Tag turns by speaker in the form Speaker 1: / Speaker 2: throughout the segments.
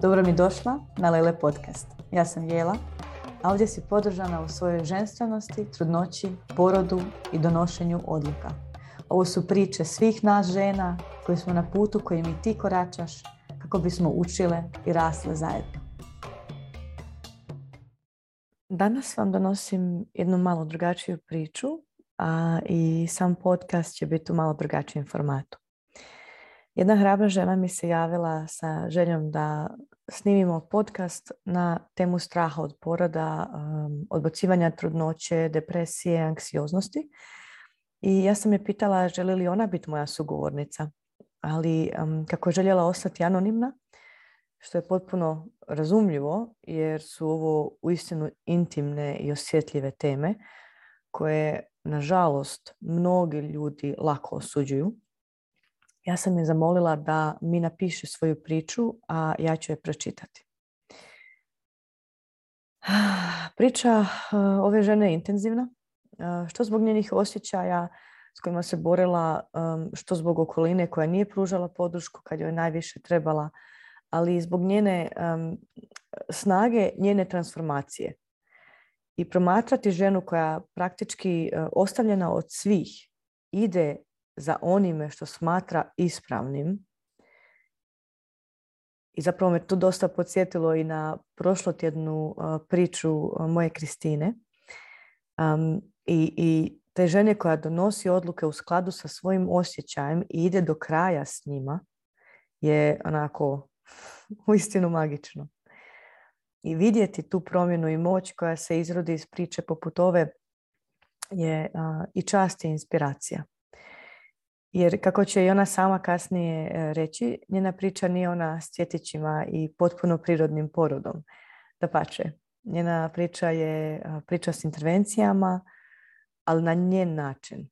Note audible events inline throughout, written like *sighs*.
Speaker 1: Dobro mi došla na Lele podcast. Ja sam Jela, a ovdje si podržana u svojoj ženstvenosti, trudnoći, porodu i donošenju odluka. Ovo su priče svih nas žena koji smo na putu kojim i ti koračaš kako bismo učile i rasle zajedno. Danas vam donosim jednu malo drugačiju priču, a i sam podcast će biti u malo drugačijem formatu. Jedna hrabra žena mi se javila sa željom da snimimo podcast na temu straha od poroda, um, odbacivanja trudnoće, depresije, anksioznosti. I ja sam je pitala želi li ona biti moja sugovornica. Ali um, kako je željela ostati anonimna, što je potpuno razumljivo jer su ovo uistinu intimne i osjetljive teme koje nažalost mnogi ljudi lako osuđuju ja sam je zamolila da mi napiše svoju priču, a ja ću je pročitati. *sighs* Priča eh, ove žene je intenzivna, eh, što zbog njenih osjećaja s kojima se borila, što zbog okoline koja nije pružala podršku kad joj najviše trebala, ali i zbog njene snage, njene transformacije. I promatrati ženu koja praktički eh, ostavljena od svih ide za onime što smatra ispravnim. I zapravo me to dosta podsjetilo i na prošlotjednu priču moje Kristine. i, I te žene koja donosi odluke u skladu sa svojim osjećajem i ide do kraja s njima je onako *laughs* uistinu magično. I vidjeti tu promjenu i moć koja se izrodi iz priče poput ove je i čast i inspiracija. Jer kako će i ona sama kasnije e, reći, njena priča nije ona s cvjetićima i potpuno prirodnim porodom. Da pače, njena priča je priča s intervencijama, ali na njen način.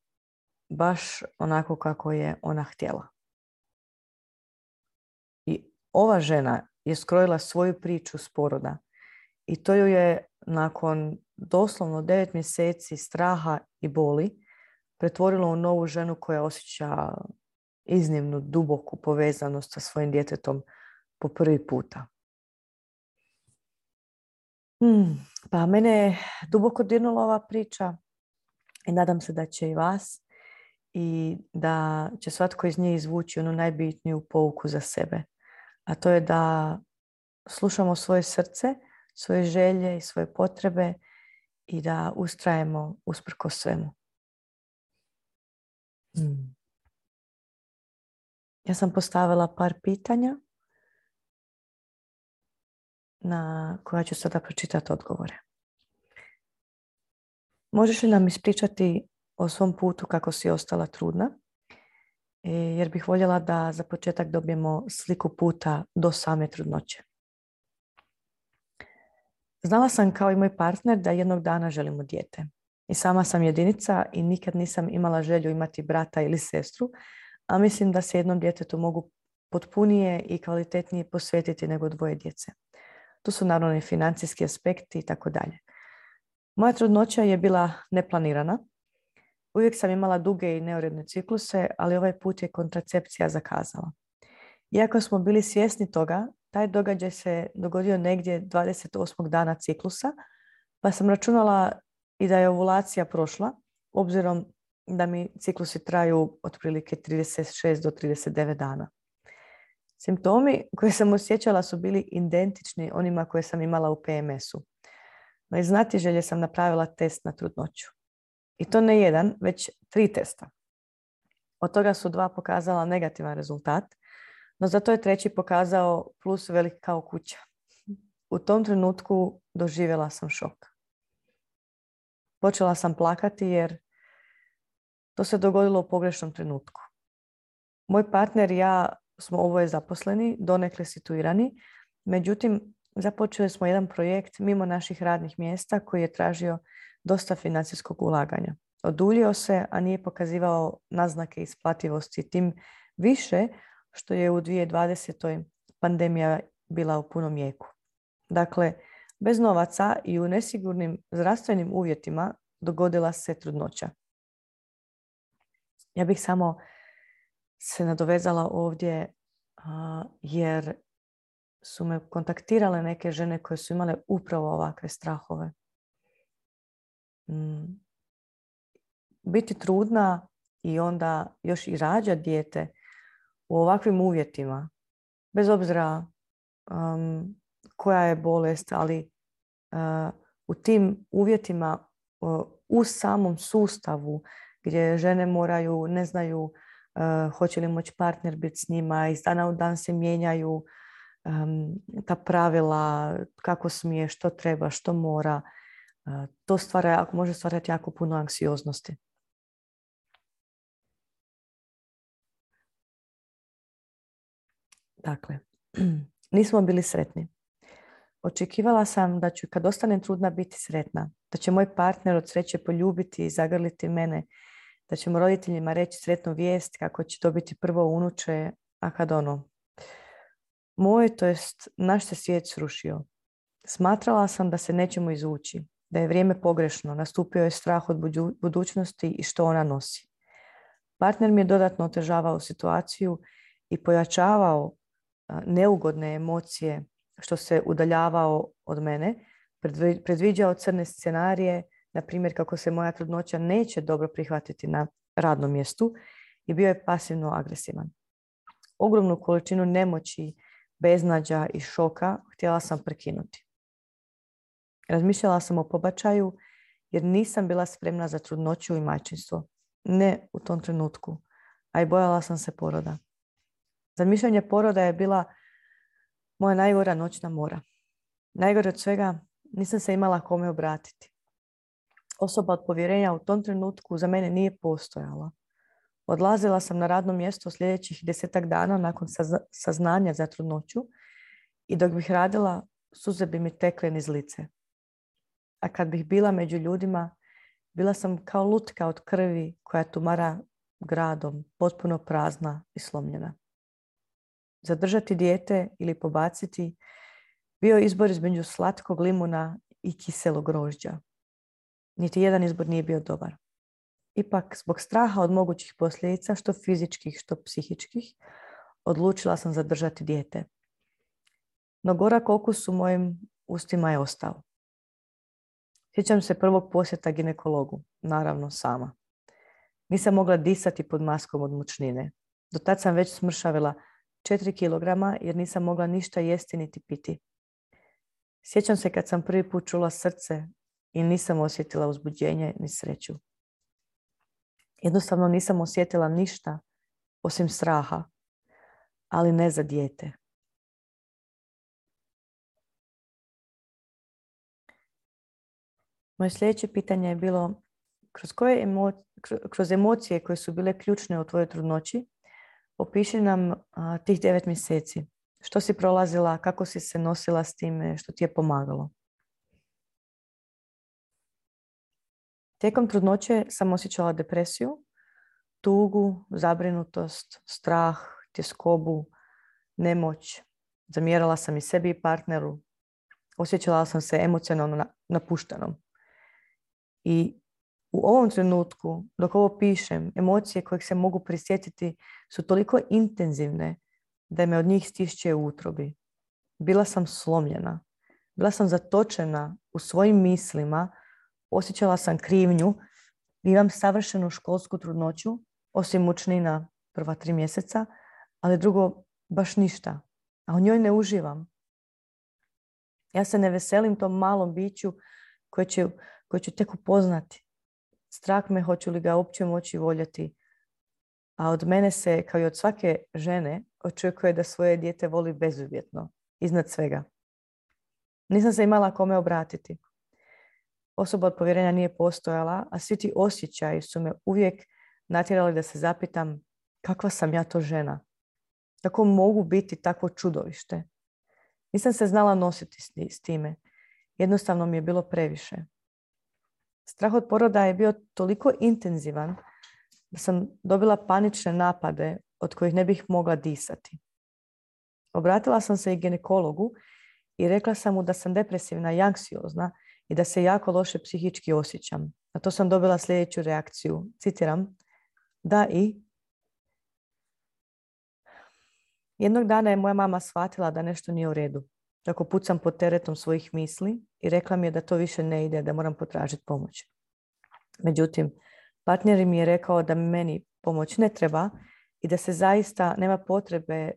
Speaker 1: Baš onako kako je ona htjela. I ova žena je skrojila svoju priču s poroda i to ju je nakon doslovno devet mjeseci straha i boli pretvorilo u novu ženu koja osjeća iznimnu duboku povezanost sa svojim djetetom po prvi puta. Hmm, pa mene je duboko dirnula ova priča i nadam se da će i vas i da će svatko iz nje izvući onu najbitniju pouku za sebe. A to je da slušamo svoje srce, svoje želje i svoje potrebe i da ustrajemo usprko svemu. Hmm. Ja sam postavila par pitanja na koja ću sada pročitati odgovore. Možeš li nam ispričati o svom putu kako si ostala trudna? E, jer bih voljela da za početak dobijemo sliku puta do same trudnoće. Znala sam kao i moj partner da jednog dana želimo dijete. I sama sam jedinica i nikad nisam imala želju imati brata ili sestru, a mislim da se jednom djetetu mogu potpunije i kvalitetnije posvetiti nego dvoje djece. Tu su naravno i financijski aspekti i tako dalje. Moja trudnoća je bila neplanirana. Uvijek sam imala duge i neuredne cikluse, ali ovaj put je kontracepcija zakazala. Iako smo bili svjesni toga, taj događaj se dogodio negdje 28. dana ciklusa, pa sam računala i da je ovulacija prošla, obzirom da mi ciklusi traju otprilike 36 do 39 dana. Simptomi koje sam osjećala su bili identični onima koje sam imala u PMS-u. No iz želje sam napravila test na trudnoću. I to ne jedan, već tri testa. Od toga su dva pokazala negativan rezultat, no zato je treći pokazao plus velik kao kuća. U tom trenutku doživjela sam šok. Počela sam plakati jer to se dogodilo u pogrešnom trenutku. Moj partner i ja smo oboje zaposleni, donekle situirani, međutim započeli smo jedan projekt mimo naših radnih mjesta koji je tražio dosta financijskog ulaganja. Oduljio se, a nije pokazivao naznake isplativosti tim više što je u 2020. pandemija bila u punom jeku. Dakle, Bez novaca i u nesigurnim zdravstvenim uvjetima dogodila se trudnoća. Ja bih samo se nadovezala ovdje jer su me kontaktirale neke žene koje su imale upravo ovakve strahove. Mm. Biti trudna i onda još i rađa dijete u ovakvim uvjetima, bez obzira koja je bolest, ali uh, u tim uvjetima u samom sustavu gdje žene moraju, ne znaju uh, hoće li moći partner biti s njima, iz dana u dan se mijenjaju ta pravila, kako smije, što treba, što mora. To stvara, može stvarati jako puno anksioznosti. Dakle, *clears throat* nismo bili sretni. Očekivala sam da ću kad ostanem trudna biti sretna, da će moj partner od sreće poljubiti i zagrliti mene, da ćemo roditeljima reći sretnu vijest kako će to biti prvo unuče, a kad ono. Moj, to jest, naš se svijet srušio. Smatrala sam da se nećemo izvući, da je vrijeme pogrešno, nastupio je strah od budućnosti i što ona nosi. Partner mi je dodatno otežavao situaciju i pojačavao neugodne emocije što se udaljavao od mene, predviđao crne scenarije, na primjer kako se moja trudnoća neće dobro prihvatiti na radnom mjestu i bio je pasivno agresivan. Ogromnu količinu nemoći, beznađa i šoka htjela sam prekinuti. Razmišljala sam o pobačaju jer nisam bila spremna za trudnoću i majčinstvo. Ne u tom trenutku, a i bojala sam se poroda. Zamišljanje poroda je bila moja najgora noćna mora. Najgore od svega, nisam se imala kome obratiti. Osoba od povjerenja u tom trenutku za mene nije postojala. Odlazila sam na radno mjesto sljedećih desetak dana nakon saznanja za trudnoću i dok bih radila, suze bi mi tekle niz lice. A kad bih bila među ljudima, bila sam kao lutka od krvi koja tumara gradom, potpuno prazna i slomljena zadržati dijete ili pobaciti, bio izbor između slatkog limuna i kiselog grožđa. Niti jedan izbor nije bio dobar. Ipak, zbog straha od mogućih posljedica, što fizičkih, što psihičkih, odlučila sam zadržati dijete. No gorak okus u mojim ustima je ostao. Sjećam se prvog posjeta ginekologu, naravno sama. Nisam mogla disati pod maskom od mučnine. Do tad sam već smršavila 4 kilograma jer nisam mogla ništa jesti niti piti. Sjećam se kad sam prvi put čula srce i nisam osjetila uzbuđenje ni sreću. Jednostavno nisam osjetila ništa osim straha, ali ne za dijete. Moje sljedeće pitanje je bilo kroz, koje kroz emocije koje su bile ključne u tvojoj trudnoći, Opiši nam tih devet mjeseci. Što si prolazila, kako si se nosila s time, što ti je pomagalo? Tijekom trudnoće sam osjećala depresiju, tugu, zabrinutost, strah, tjeskobu, nemoć. Zamjerala sam i sebi i partneru. Osjećala sam se emocionalno napuštenom. I u ovom trenutku, dok ovo pišem, emocije koje se mogu prisjetiti su toliko intenzivne da me od njih stišće u utrobi. Bila sam slomljena. Bila sam zatočena u svojim mislima. Osjećala sam krivnju. Imam savršenu školsku trudnoću, osim mučnina prva tri mjeseca, ali drugo baš ništa. A u njoj ne uživam. Ja se ne veselim tom malom biću koje ću, koje ću tek upoznati. Strah me hoću li ga uopće moći voljeti. A od mene se, kao i od svake žene, očekuje da svoje dijete voli bezuvjetno, iznad svega. Nisam se imala kome obratiti. Osoba od povjerenja nije postojala, a svi ti osjećaji su me uvijek natjerali da se zapitam kakva sam ja to žena. Kako mogu biti takvo čudovište? Nisam se znala nositi s time. Jednostavno mi je bilo previše. Strah od poroda je bio toliko intenzivan da sam dobila panične napade od kojih ne bih mogla disati. Obratila sam se i ginekologu i rekla sam mu da sam depresivna i anksiozna i da se jako loše psihički osjećam. Na to sam dobila sljedeću reakciju. Citiram. Da i Jednog dana je moja mama shvatila da nešto nije u redu. Kako pucam pod teretom svojih misli i rekla mi je da to više ne ide, da moram potražiti pomoć. Međutim, partner mi je rekao da meni pomoć ne treba i da se zaista nema potrebe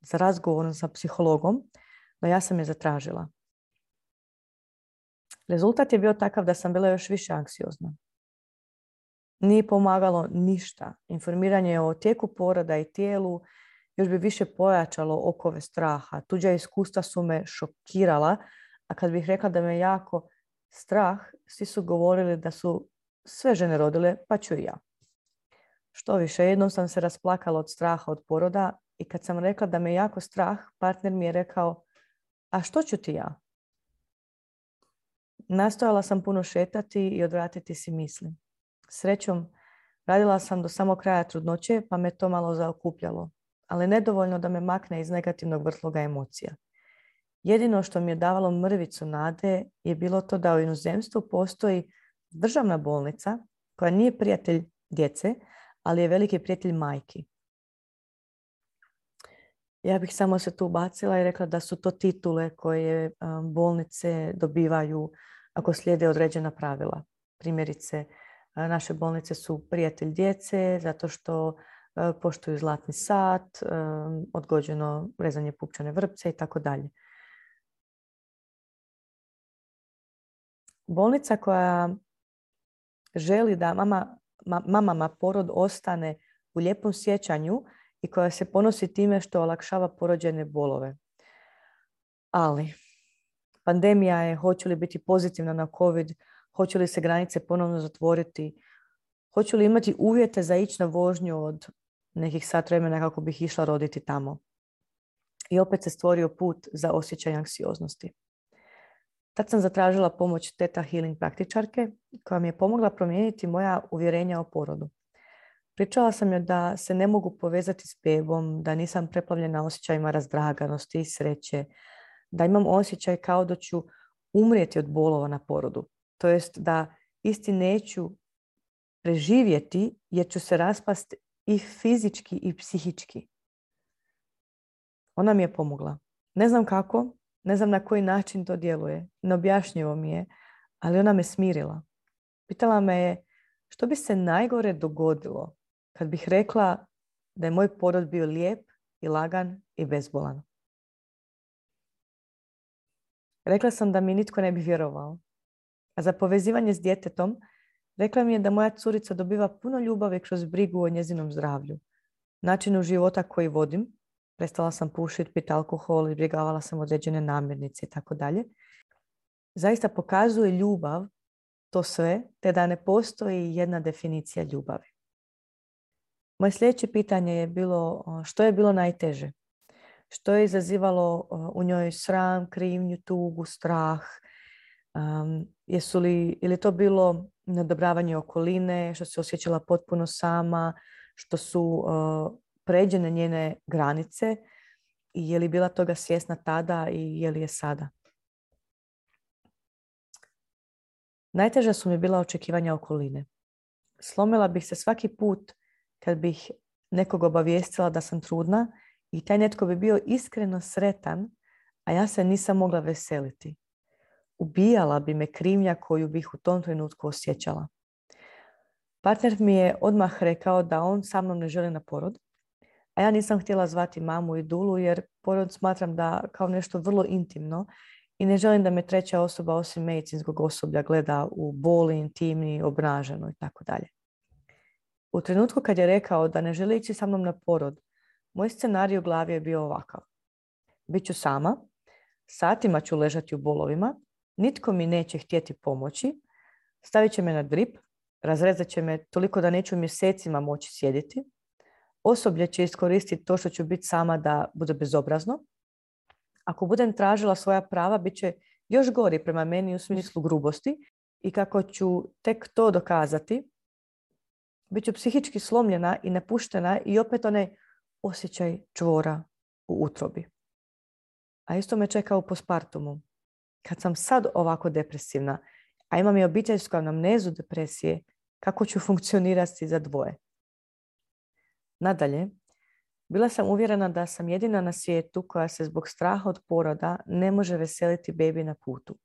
Speaker 1: za razgovorom sa psihologom, no ja sam je zatražila. Rezultat je bio takav da sam bila još više anksiozna. Nije pomagalo ništa. Informiranje o tijeku poroda i tijelu još bi više pojačalo okove straha. Tuđa iskustva su me šokirala, a kad bih rekla da me jako strah, svi su govorili da su sve žene rodile, pa ću i ja. Što više, jednom sam se rasplakala od straha od poroda i kad sam rekla da me jako strah, partner mi je rekao, a što ću ti ja? Nastojala sam puno šetati i odvratiti si misli. Srećom, radila sam do samog kraja trudnoće, pa me to malo zaokupljalo, ali nedovoljno da me makne iz negativnog vrtloga emocija. Jedino što mi je davalo mrvicu nade je bilo to da u inozemstvu postoji državna bolnica koja nije prijatelj djece, ali je veliki prijatelj majki. Ja bih samo se tu bacila i rekla da su to titule koje bolnice dobivaju ako slijede određena pravila. Primjerice, naše bolnice su prijatelj djece zato što poštuju zlatni sat, odgođeno rezanje pupčane vrpce i tako dalje. Bolnica koja želi da mama, mamama porod ostane u lijepom sjećanju i koja se ponosi time što olakšava porođene bolove. Ali, pandemija je, hoće li biti pozitivna na COVID, hoće li se granice ponovno zatvoriti, hoću li imati uvjete za ići na vožnju od nekih sat vremena kako bih išla roditi tamo. I opet se stvorio put za osjećaj anksioznosti. Tad sam zatražila pomoć Teta Healing praktičarke koja mi je pomogla promijeniti moja uvjerenja o porodu. Pričala sam joj da se ne mogu povezati s bebom, da nisam preplavljena osjećajima razdraganosti i sreće, da imam osjećaj kao da ću umrijeti od bolova na porodu. To jest da isti neću preživjeti jer ću se raspasti i fizički i psihički. Ona mi je pomogla. Ne znam kako, ne znam na koji način to djeluje. Neobjašnjivo mi je, ali ona me smirila. Pitala me je što bi se najgore dogodilo kad bih rekla da je moj porod bio lijep i lagan i bezbolan. Rekla sam da mi nitko ne bi vjerovao. A za povezivanje s djetetom rekla mi je da moja curica dobiva puno ljubavi kroz brigu o njezinom zdravlju. Načinu života koji vodim, prestala sam pušiti, piti alkohol, izbjegavala sam određene namirnice i tako dalje. Zaista pokazuje ljubav to sve, te da ne postoji jedna definicija ljubavi. Moje sljedeće pitanje je bilo što je bilo najteže? Što je izazivalo u njoj sram, krivnju, tugu, strah? Um, jesu li, ili to bilo nadobravanje okoline, što se osjećala potpuno sama, što su uh, pređene njene granice i je li bila toga svjesna tada i je li je sada? Najteža su mi bila očekivanja okoline. Slomila bih se svaki put kad bih nekog obavijestila da sam trudna i taj netko bi bio iskreno sretan, a ja se nisam mogla veseliti. Ubijala bi me krivnja koju bih u tom trenutku osjećala. Partner mi je odmah rekao da on sa mnom ne želi na porod, a ja nisam htjela zvati mamu i dulu jer porod smatram da kao nešto vrlo intimno i ne želim da me treća osoba osim medicinskog osoblja gleda u boli, intimni, obraženo i tako dalje. U trenutku kad je rekao da ne želi ići sa mnom na porod, moj scenarij u glavi je bio ovakav. Biću sama, satima ću ležati u bolovima, nitko mi neće htjeti pomoći, stavit će me na drip, razrezat će me toliko da neću mjesecima moći sjediti, osoblje će iskoristiti to što ću biti sama da bude bezobrazno. Ako budem tražila svoja prava, bit će još gori prema meni u smislu grubosti i kako ću tek to dokazati, bit ću psihički slomljena i napuštena i opet onaj osjećaj čvora u utrobi. A isto me čeka u pospartumu. Kad sam sad ovako depresivna, a imam i obiteljsku anamnezu depresije, kako ću funkcionirati za dvoje? Nadalje, Bila sam uvjerena da sam jedina na svijetu koja se zbog straha od poroda ne može veseliti bebi na putu.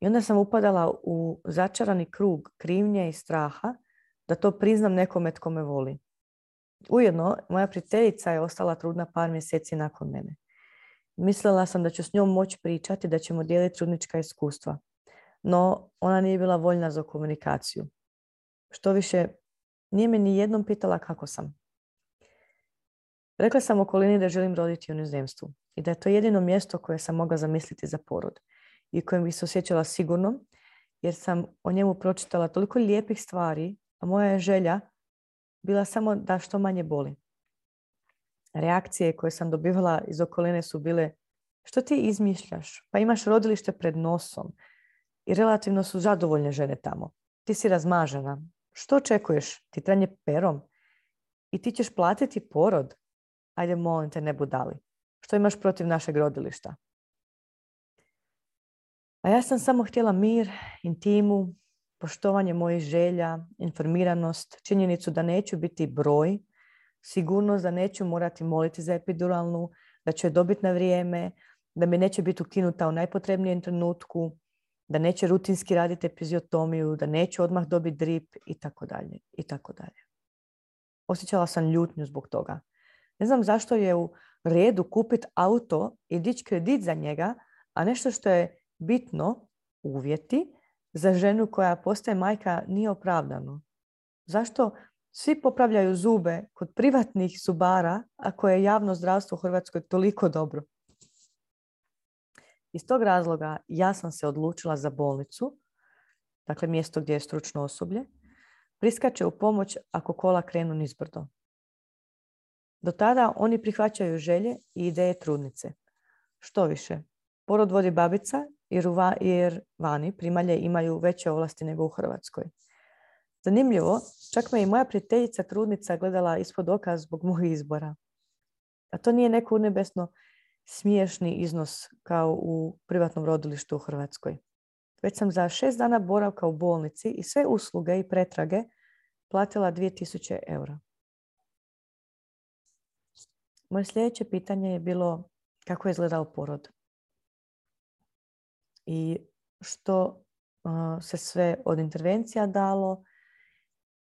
Speaker 1: I onda sam upadala u začarani krug krivnje i straha da to priznam nekome tko me voli. Ujedno, moja prijateljica je ostala trudna par mjeseci nakon mene. Mislila sam da ću s njom moći pričati, da ćemo dijeliti trudnička iskustva. No, ona nije bila voljna za komunikaciju. Što više, nije me ni jednom pitala kako sam. Rekla sam okolini da želim roditi u inozemstvu i da je to jedino mjesto koje sam mogla zamisliti za porod i kojem bi se osjećala sigurno jer sam o njemu pročitala toliko lijepih stvari, a moja je želja bila samo da što manje boli. Reakcije koje sam dobivala iz okoline su bile što ti izmišljaš? Pa imaš rodilište pred nosom i relativno su zadovoljne žene tamo. Ti si razmažena. Što očekuješ? Ti tranje perom? I ti ćeš platiti porod? Ajde, molim te, ne budali. Što imaš protiv našeg rodilišta? A ja sam samo htjela mir, intimu, poštovanje mojih želja, informiranost, činjenicu da neću biti broj, sigurnost da neću morati moliti za epiduralnu, da ću je dobiti na vrijeme, da mi neće biti ukinuta u najpotrebnijem trenutku, da neće rutinski raditi epiziotomiju, da neću odmah dobiti drip i tako dalje i tako dalje. Osjećala sam ljutnju zbog toga. Ne znam zašto je u redu kupiti auto i dići kredit za njega, a nešto što je bitno, uvjeti, za ženu koja postaje majka nije opravdano. Zašto svi popravljaju zube kod privatnih zubara ako je javno zdravstvo u Hrvatskoj toliko dobro? Iz tog razloga ja sam se odlučila za bolnicu, dakle mjesto gdje je stručno osoblje, priskače u pomoć ako kola krenu nizbrdo. Do tada oni prihvaćaju želje i ideje trudnice. Što više, porod vodi babica jer, vani primalje imaju veće ovlasti nego u Hrvatskoj. Zanimljivo, čak me i moja prijateljica trudnica gledala ispod oka zbog mojih izbora. A to nije neko unebesno smiješni iznos kao u privatnom rodilištu u Hrvatskoj. Već sam za šest dana boravka u bolnici i sve usluge i pretrage platila 2000 eura. Moje sljedeće pitanje je bilo kako je izgledao porod i što se sve od intervencija dalo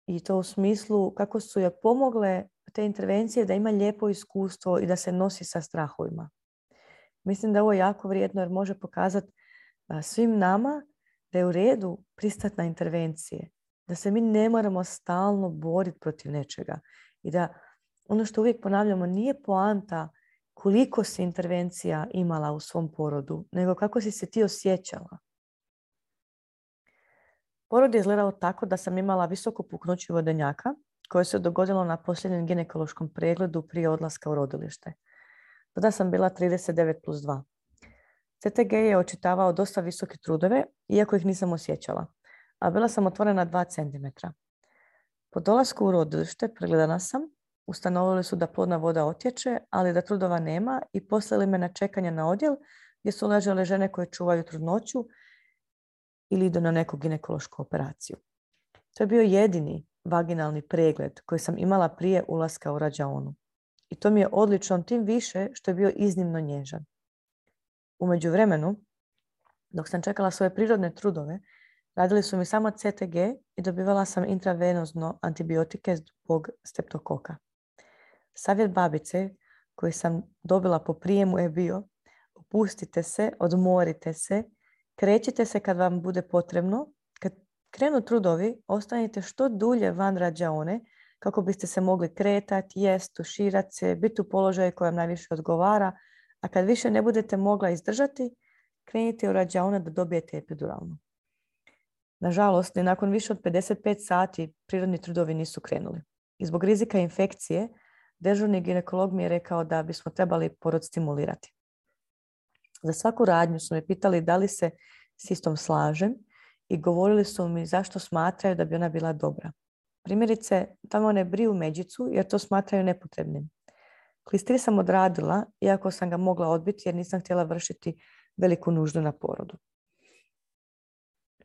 Speaker 1: i to u smislu kako su je pomogle te intervencije da ima lijepo iskustvo i da se nosi sa strahovima. Mislim da je ovo jako vrijedno jer može pokazati svim nama da je u redu pristati na intervencije, da se mi ne moramo stalno boriti protiv nečega i da ono što uvijek ponavljamo nije poanta koliko si intervencija imala u svom porodu, nego kako si se ti osjećala. Porod je izgledao tako da sam imala visoko puknuće vodenjaka koje se dogodilo na posljednjem ginekološkom pregledu prije odlaska u rodilište. Tada sam bila 39 plus 2. CTG je očitavao dosta visoke trudove, iako ih nisam osjećala, a bila sam otvorena 2 cm. Po dolasku u rodilište pregledana sam Ustanovili su da plodna voda otječe, ali da trudova nema i poslali me na čekanje na odjel gdje su ležale žene koje čuvaju trudnoću ili idu na neku ginekološku operaciju. To je bio jedini vaginalni pregled koji sam imala prije ulaska u rađaonu. I to mi je odlično tim više što je bio iznimno nježan. U međuvremenu, dok sam čekala svoje prirodne trudove, radili su mi samo CTG i dobivala sam intravenozno antibiotike zbog streptokoka. Savjet babice koji sam dobila po prijemu je bio opustite se, odmorite se, krećite se kad vam bude potrebno. Kad krenu trudovi, ostanite što dulje van rađaone kako biste se mogli kretati, jest, tuširati se, biti u položaju koji vam najviše odgovara, a kad više ne budete mogla izdržati, krenite u rađaone da dobijete epiduralnu. Nažalost, ni nakon više od 55 sati prirodni trudovi nisu krenuli. I zbog rizika infekcije, dežurni ginekolog mi je rekao da bismo trebali porod stimulirati. Za svaku radnju su me pitali da li se s istom slažem i govorili su mi zašto smatraju da bi ona bila dobra. Primjerice, tamo ne briju međicu jer to smatraju nepotrebnim. Klistri sam odradila, iako sam ga mogla odbiti jer nisam htjela vršiti veliku nuždu na porodu.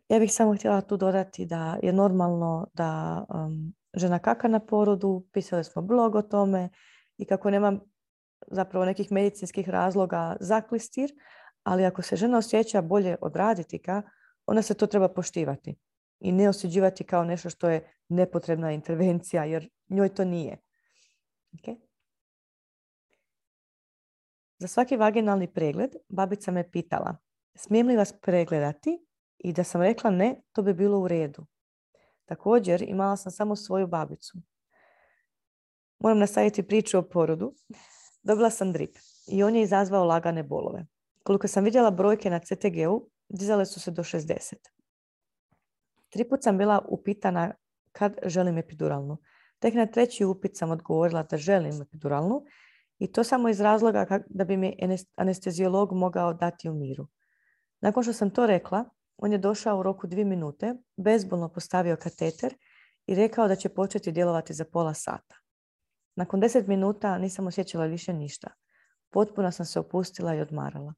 Speaker 1: Ja bih samo htjela tu dodati da je normalno da um, žena kaka na porodu, pisali smo blog o tome i kako nemam zapravo nekih medicinskih razloga za klistir, ali ako se žena osjeća bolje od raditika, onda se to treba poštivati i ne osuđivati kao nešto što je nepotrebna intervencija, jer njoj to nije. Okay? Za svaki vaginalni pregled babica me pitala smijem li vas pregledati i da sam rekla ne, to bi bilo u redu. Također imala sam samo svoju babicu. Moram nastaviti priču o porodu. Dobila sam drip i on je izazvao lagane bolove. Koliko sam vidjela brojke na CTG-u, dizale su se do 60. Tri put sam bila upitana kad želim epiduralnu. Tek na treći upit sam odgovorila da želim epiduralnu i to samo iz razloga da bi mi anesteziolog mogao dati u miru. Nakon što sam to rekla, on je došao u roku dvije minute, bezbolno postavio kateter i rekao da će početi djelovati za pola sata. Nakon deset minuta nisam osjećala više ništa. Potpuno sam se opustila i odmarala.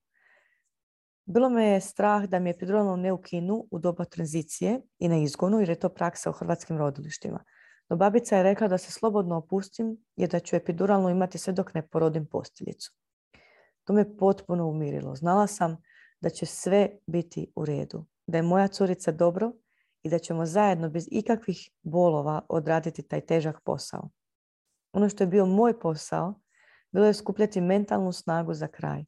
Speaker 1: Bilo me je strah da mi epiduralno ne ukinu u doba tranzicije i na izgonu, jer je to praksa u hrvatskim rodilištima. No babica je rekla da se slobodno opustim i da ću epiduralno imati sve dok ne porodim posteljicu. To me potpuno umirilo. Znala sam da će sve biti u redu, da je moja curica dobro i da ćemo zajedno bez ikakvih bolova odraditi taj težak posao. Ono što je bio moj posao bilo je skupljati mentalnu snagu za kraj.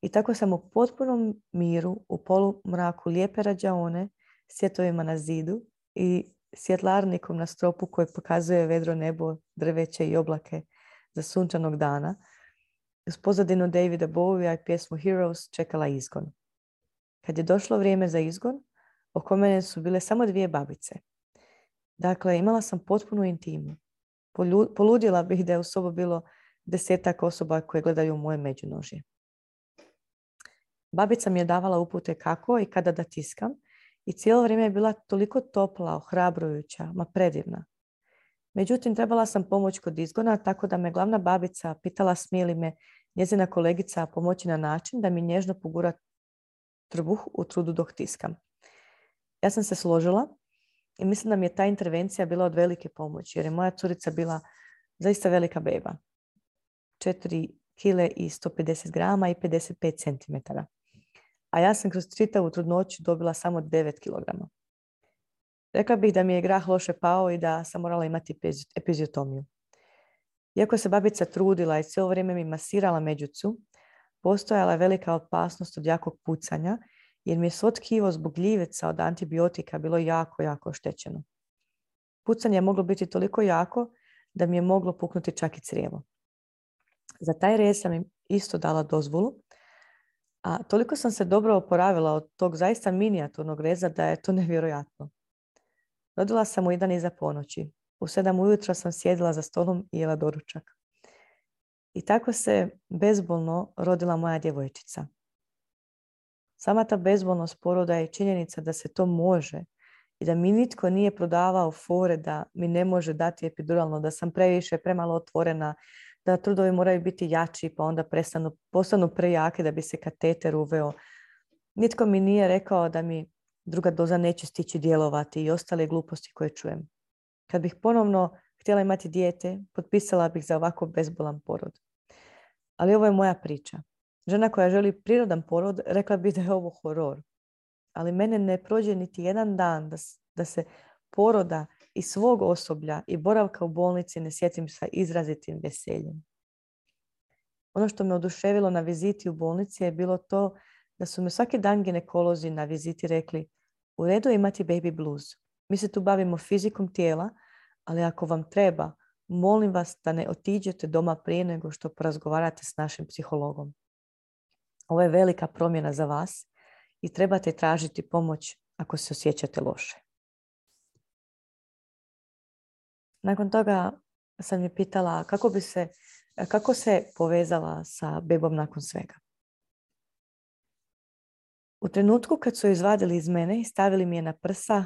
Speaker 1: I tako sam u potpunom miru, u polumraku lijepe rađaone, svjetovima na zidu i svjetlarnikom na stropu koji pokazuje vedro nebo, drveće i oblake za sunčanog dana, uz pozadinu Davida Bowie i pjesmu Heroes čekala izgon. Kad je došlo vrijeme za izgon, oko mene su bile samo dvije babice. Dakle, imala sam potpunu intimu. Poludila bih da je u sobu bilo desetak osoba koje gledaju moje međunožje. Babica mi je davala upute kako i kada da tiskam i cijelo vrijeme je bila toliko topla, ohrabrujuća, ma predivna. Međutim, trebala sam pomoć kod izgona, tako da me glavna babica pitala smije li me njezina kolegica pomoći na način da mi nježno pogura trbuh u trudu dok tiskam. Ja sam se složila i mislim da mi je ta intervencija bila od velike pomoći jer je moja curica bila zaista velika beba. 4 kile i 150 grama i 55 centimetara. A ja sam kroz čitavu trudnoću dobila samo 9 kilograma. Rekla bih da mi je grah loše pao i da sam morala imati epiziotomiju. Iako se babica trudila i cijelo vrijeme mi masirala međucu, postojala je velika opasnost od jakog pucanja jer mi je svo tkivo zbog gljiveca od antibiotika bilo jako, jako oštećeno. Pucanje je moglo biti toliko jako da mi je moglo puknuti čak i crijevo. Za taj rez sam im isto dala dozvolu, a toliko sam se dobro oporavila od tog zaista minijaturnog reza da je to *laughs* nevjerojatno. Rodila sam u jedan iza ponoći. U sedam ujutro sam sjedila za stolom i jela doručak. I tako se bezbolno rodila moja djevojčica. Sama ta bezbolnost poroda je činjenica da se to može i da mi nitko nije prodavao fore da mi ne može dati epiduralno, da sam previše, premalo otvorena, da trudovi moraju biti jači pa onda prestanu, postanu prejake da bi se kateter uveo. Nitko mi nije rekao da mi druga doza neće stići djelovati i ostale gluposti koje čujem. Kad bih ponovno htjela imati dijete, potpisala bih za ovako bezbolan porod. Ali ovo je moja priča. Žena koja želi prirodan porod, rekla bi da je ovo horor. Ali mene ne prođe niti jedan dan da, da se poroda i svog osoblja i boravka u bolnici ne sjetim sa izrazitim veseljem. Ono što me oduševilo na viziti u bolnici je bilo to da su me svaki dan ginekolozi na viziti rekli u redu imati baby blues. Mi se tu bavimo fizikom tijela, ali ako vam treba, molim vas da ne otiđete doma prije nego što porazgovarate s našim psihologom. Ovo je velika promjena za vas i trebate tražiti pomoć ako se osjećate loše. Nakon toga sam je pitala kako bi se, kako se povezala sa bebom nakon svega. U trenutku kad su izvadili iz mene i stavili mi je na prsa,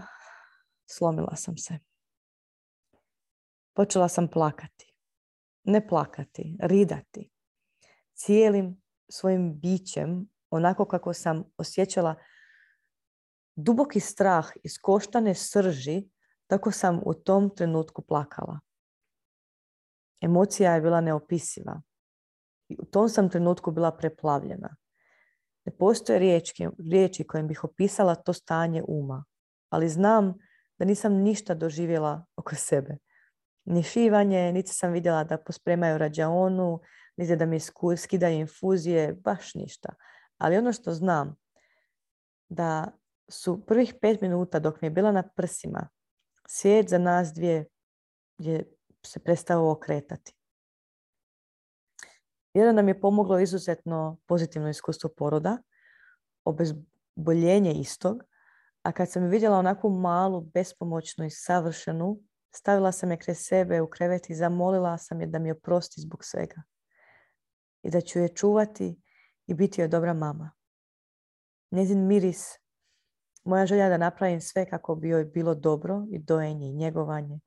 Speaker 1: slomila sam se. Počela sam plakati. Ne plakati, ridati. Cijelim svojim bićem, onako kako sam osjećala duboki strah iz koštane srži, tako sam u tom trenutku plakala. Emocija je bila neopisiva. I u tom sam trenutku bila preplavljena. Ne postoje riječi, riječi kojim bih opisala to stanje uma, ali znam da nisam ništa doživjela oko sebe. Ni šivanje, niti sam vidjela da pospremaju rađaonu, niti da mi skidaju infuzije, baš ništa. Ali ono što znam, da su prvih pet minuta dok mi je bila na prsima, svijet za nas dvije je se prestao okretati. Jedan nam je pomoglo izuzetno pozitivno iskustvo poroda, obezboljenje istog, a kad sam vidjela onakvu malu, bespomoćnu i savršenu, stavila sam je kraj sebe u krevet i zamolila sam je da mi oprosti zbog svega. I da ću je čuvati i biti joj dobra mama. Njezin miris, moja želja da napravim sve kako bi joj bilo dobro i dojenje i njegovanje.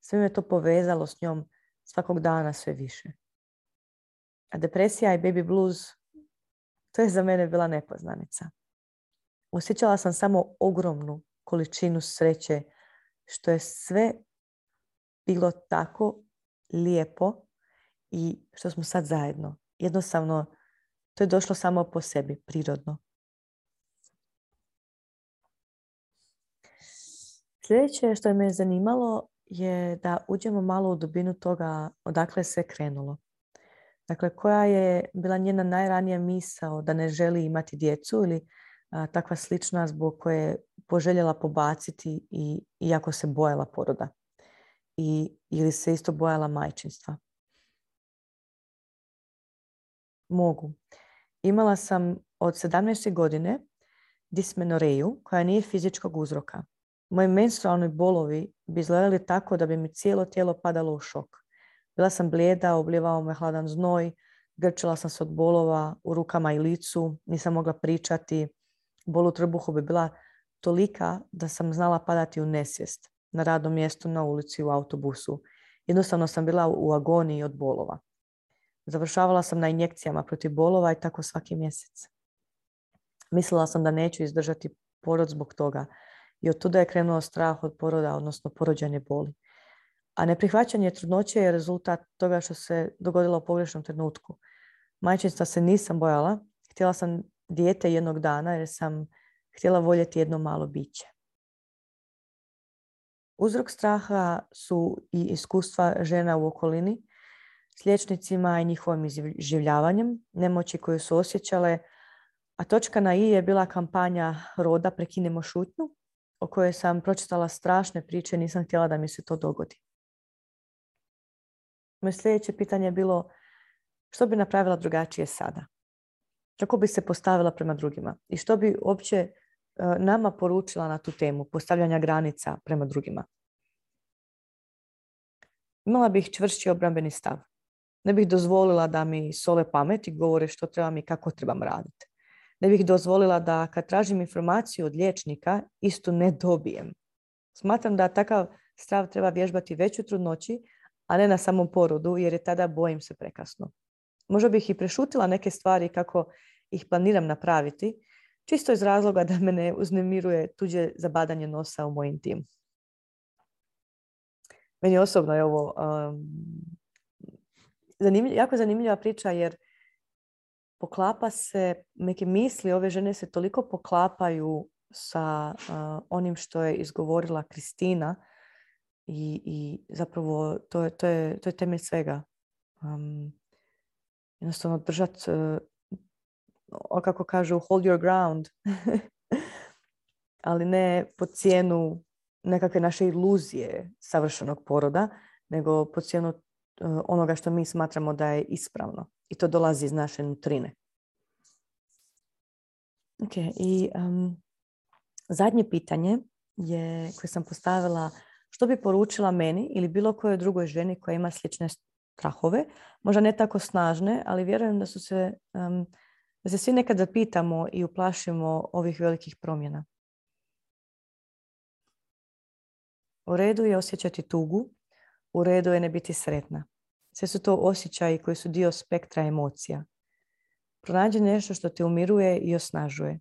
Speaker 1: Sve me to povezalo s njom svakog dana sve više. A depresija i baby blues, to je za mene bila nepoznanica. Osjećala sam samo ogromnu količinu sreće što je sve bilo tako lijepo i što smo sad zajedno. Jednostavno, to je došlo samo po sebi, prirodno. Sljedeće što je me zanimalo je da uđemo malo u dubinu toga odakle se krenulo. Dakle, koja je bila njena najranija misao da ne želi imati djecu ili takva slična zbog koje je poželjela pobaciti i iako se bojala poroda. I, ili se isto bojala majčinstva. Mogu. Imala sam od 17. godine dismenoreju koja nije fizičkog uzroka. Moji menstrualni bolovi bi izgledali tako da bi mi cijelo tijelo padalo u šok. Bila sam blijeda, oblijevao me hladan znoj, grčila sam se od bolova u rukama i licu, nisam mogla pričati. Bol u trbuhu bi bila tolika da sam znala padati u nesvijest na radnom mjestu, na ulici, u autobusu. Jednostavno sam bila u agoniji od bolova. Završavala sam na injekcijama protiv bolova i tako svaki mjesec. Mislila sam da neću izdržati porod zbog toga i od tuda je krenuo strah od poroda, odnosno porođanje boli. A neprihvaćanje trudnoće je rezultat toga što se dogodilo u pogrešnom trenutku. Majčinstva se nisam bojala. Htjela sam dijete jednog dana jer sam htjela voljeti jedno malo biće. Uzrok straha su i iskustva žena u okolini s liječnicima i njihovim izživljavanjem, nemoći koju su osjećale, a točka na i je bila kampanja roda Prekinemo šutnju, o kojoj sam pročitala strašne priče nisam htjela da mi se to dogodi. Moje sljedeće pitanje je bilo što bi napravila drugačije sada? Kako bi se postavila prema drugima? I što bi uopće e, nama poručila na tu temu postavljanja granica prema drugima? Imala bih čvršći obrambeni stav. Ne bih dozvolila da mi sole pamet i govore što trebam i kako trebam raditi. Ne bih dozvolila da kad tražim informaciju od liječnika istu ne dobijem. Smatram da takav stav treba vježbati veću trudnoći, a ne na samom porodu jer je tada bojim se prekasno. Možda bih i prešutila neke stvari kako ih planiram napraviti, čisto iz razloga da me ne uznemiruje tuđe zabadanje nosa u moj tim. Meni osobno je ovo jako zanimljiva priča jer poklapa se, neke misli ove žene se toliko poklapaju sa onim što je izgovorila Kristina i, i zapravo to je, to, je, to je temelj svega. Um, jednostavno držati, uh, kako kažu, hold your ground, *laughs* ali ne po cijenu nekakve naše iluzije savršenog poroda, nego po cijenu uh, onoga što mi smatramo da je ispravno. I to dolazi iz naše nutrine. Ok, i um, zadnje pitanje je koje sam postavila što bi poručila meni ili bilo kojoj drugoj ženi koja ima slične strahove, možda ne tako snažne, ali vjerujem da su se, um, da se svi nekad zapitamo i uplašimo ovih velikih promjena. U redu je osjećati tugu, u redu je ne biti sretna. Sve su to osjećaji koji su dio spektra emocija. Pronađi nešto što te umiruje i osnažuje.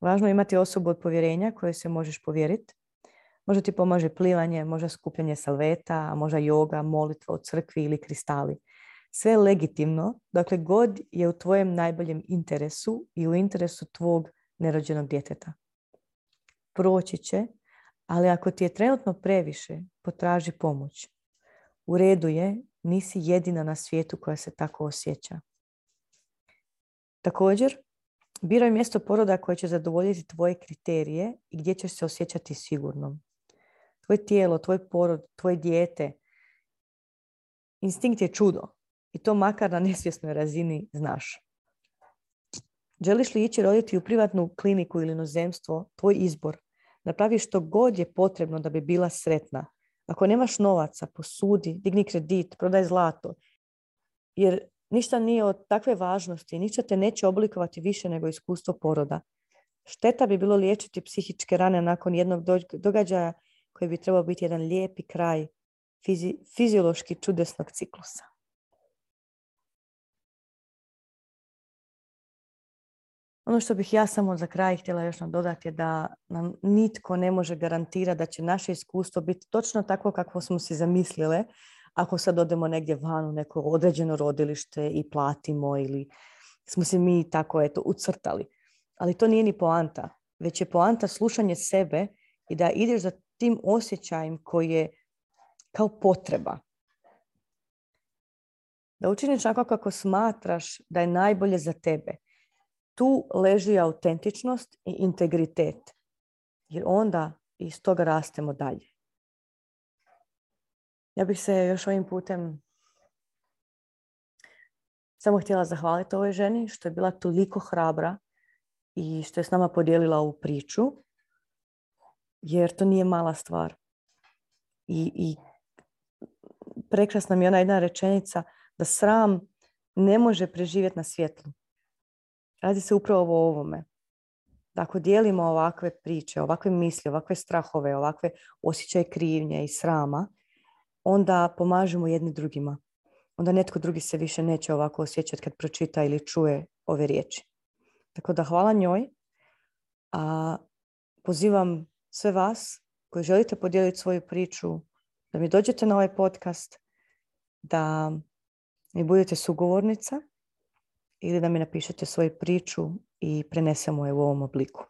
Speaker 1: Važno je imati osobu od povjerenja koje se možeš povjeriti. Možda ti pomaže plivanje, možda skupljanje salveta, možda joga, molitva u crkvi ili kristali. Sve je legitimno, dakle god je u tvojem najboljem interesu i u interesu tvog nerođenog djeteta. Proći će, ali ako ti je trenutno previše, potraži pomoć. U redu je, nisi jedina na svijetu koja se tako osjeća. Također, biraj mjesto poroda koje će zadovoljiti tvoje kriterije i gdje ćeš se osjećati sigurnom. Tvoje tijelo, tvoj porod, tvoje dijete, instinkt je čudo. I to makar na nesvjesnoj razini znaš. Želiš li ići roditi u privatnu kliniku ili inozemstvo, tvoj izbor. Napravi što god je potrebno da bi bila sretna. Ako nemaš novaca, posudi, digni kredit, prodaj zlato. Jer ništa nije od takve važnosti, ništa te neće oblikovati više nego iskustvo poroda. Šteta bi bilo liječiti psihičke rane nakon jednog događaja koji bi trebao biti jedan lijepi kraj fiziološki čudesnog ciklusa. Ono što bih ja samo za kraj htjela još dodati je da nam nitko ne može garantirati da će naše iskustvo biti točno tako kako smo si zamislile ako sad odemo negdje van u neko određeno rodilište i platimo ili smo se mi tako eto ucrtali. Ali to nije ni poanta, već je poanta slušanje sebe i da ideš za tim osjećajem koji je kao potreba. Da učiniš tako kako smatraš da je najbolje za tebe. Tu leži autentičnost i integritet. Jer onda iz toga rastemo dalje. Ja bih se još ovim putem samo htjela zahvaliti ovoj ženi što je bila toliko hrabra i što je s nama podijelila ovu priču, jer to nije mala stvar. I, i prekrasna mi je ona jedna rečenica da sram ne može preživjeti na svjetlu. Radi se upravo o ovome. Da ako dijelimo ovakve priče, ovakve misli, ovakve strahove, ovakve osjećaje krivnje i srama, onda pomažemo jedni drugima. Onda netko drugi se više neće ovako osjećati kad pročita ili čuje ove riječi. Tako da hvala njoj. A pozivam sve vas koji želite podijeliti svoju priču, da mi dođete na ovaj podcast, da mi budete sugovornica ili da mi napišete svoju priču i prenesemo je u ovom obliku.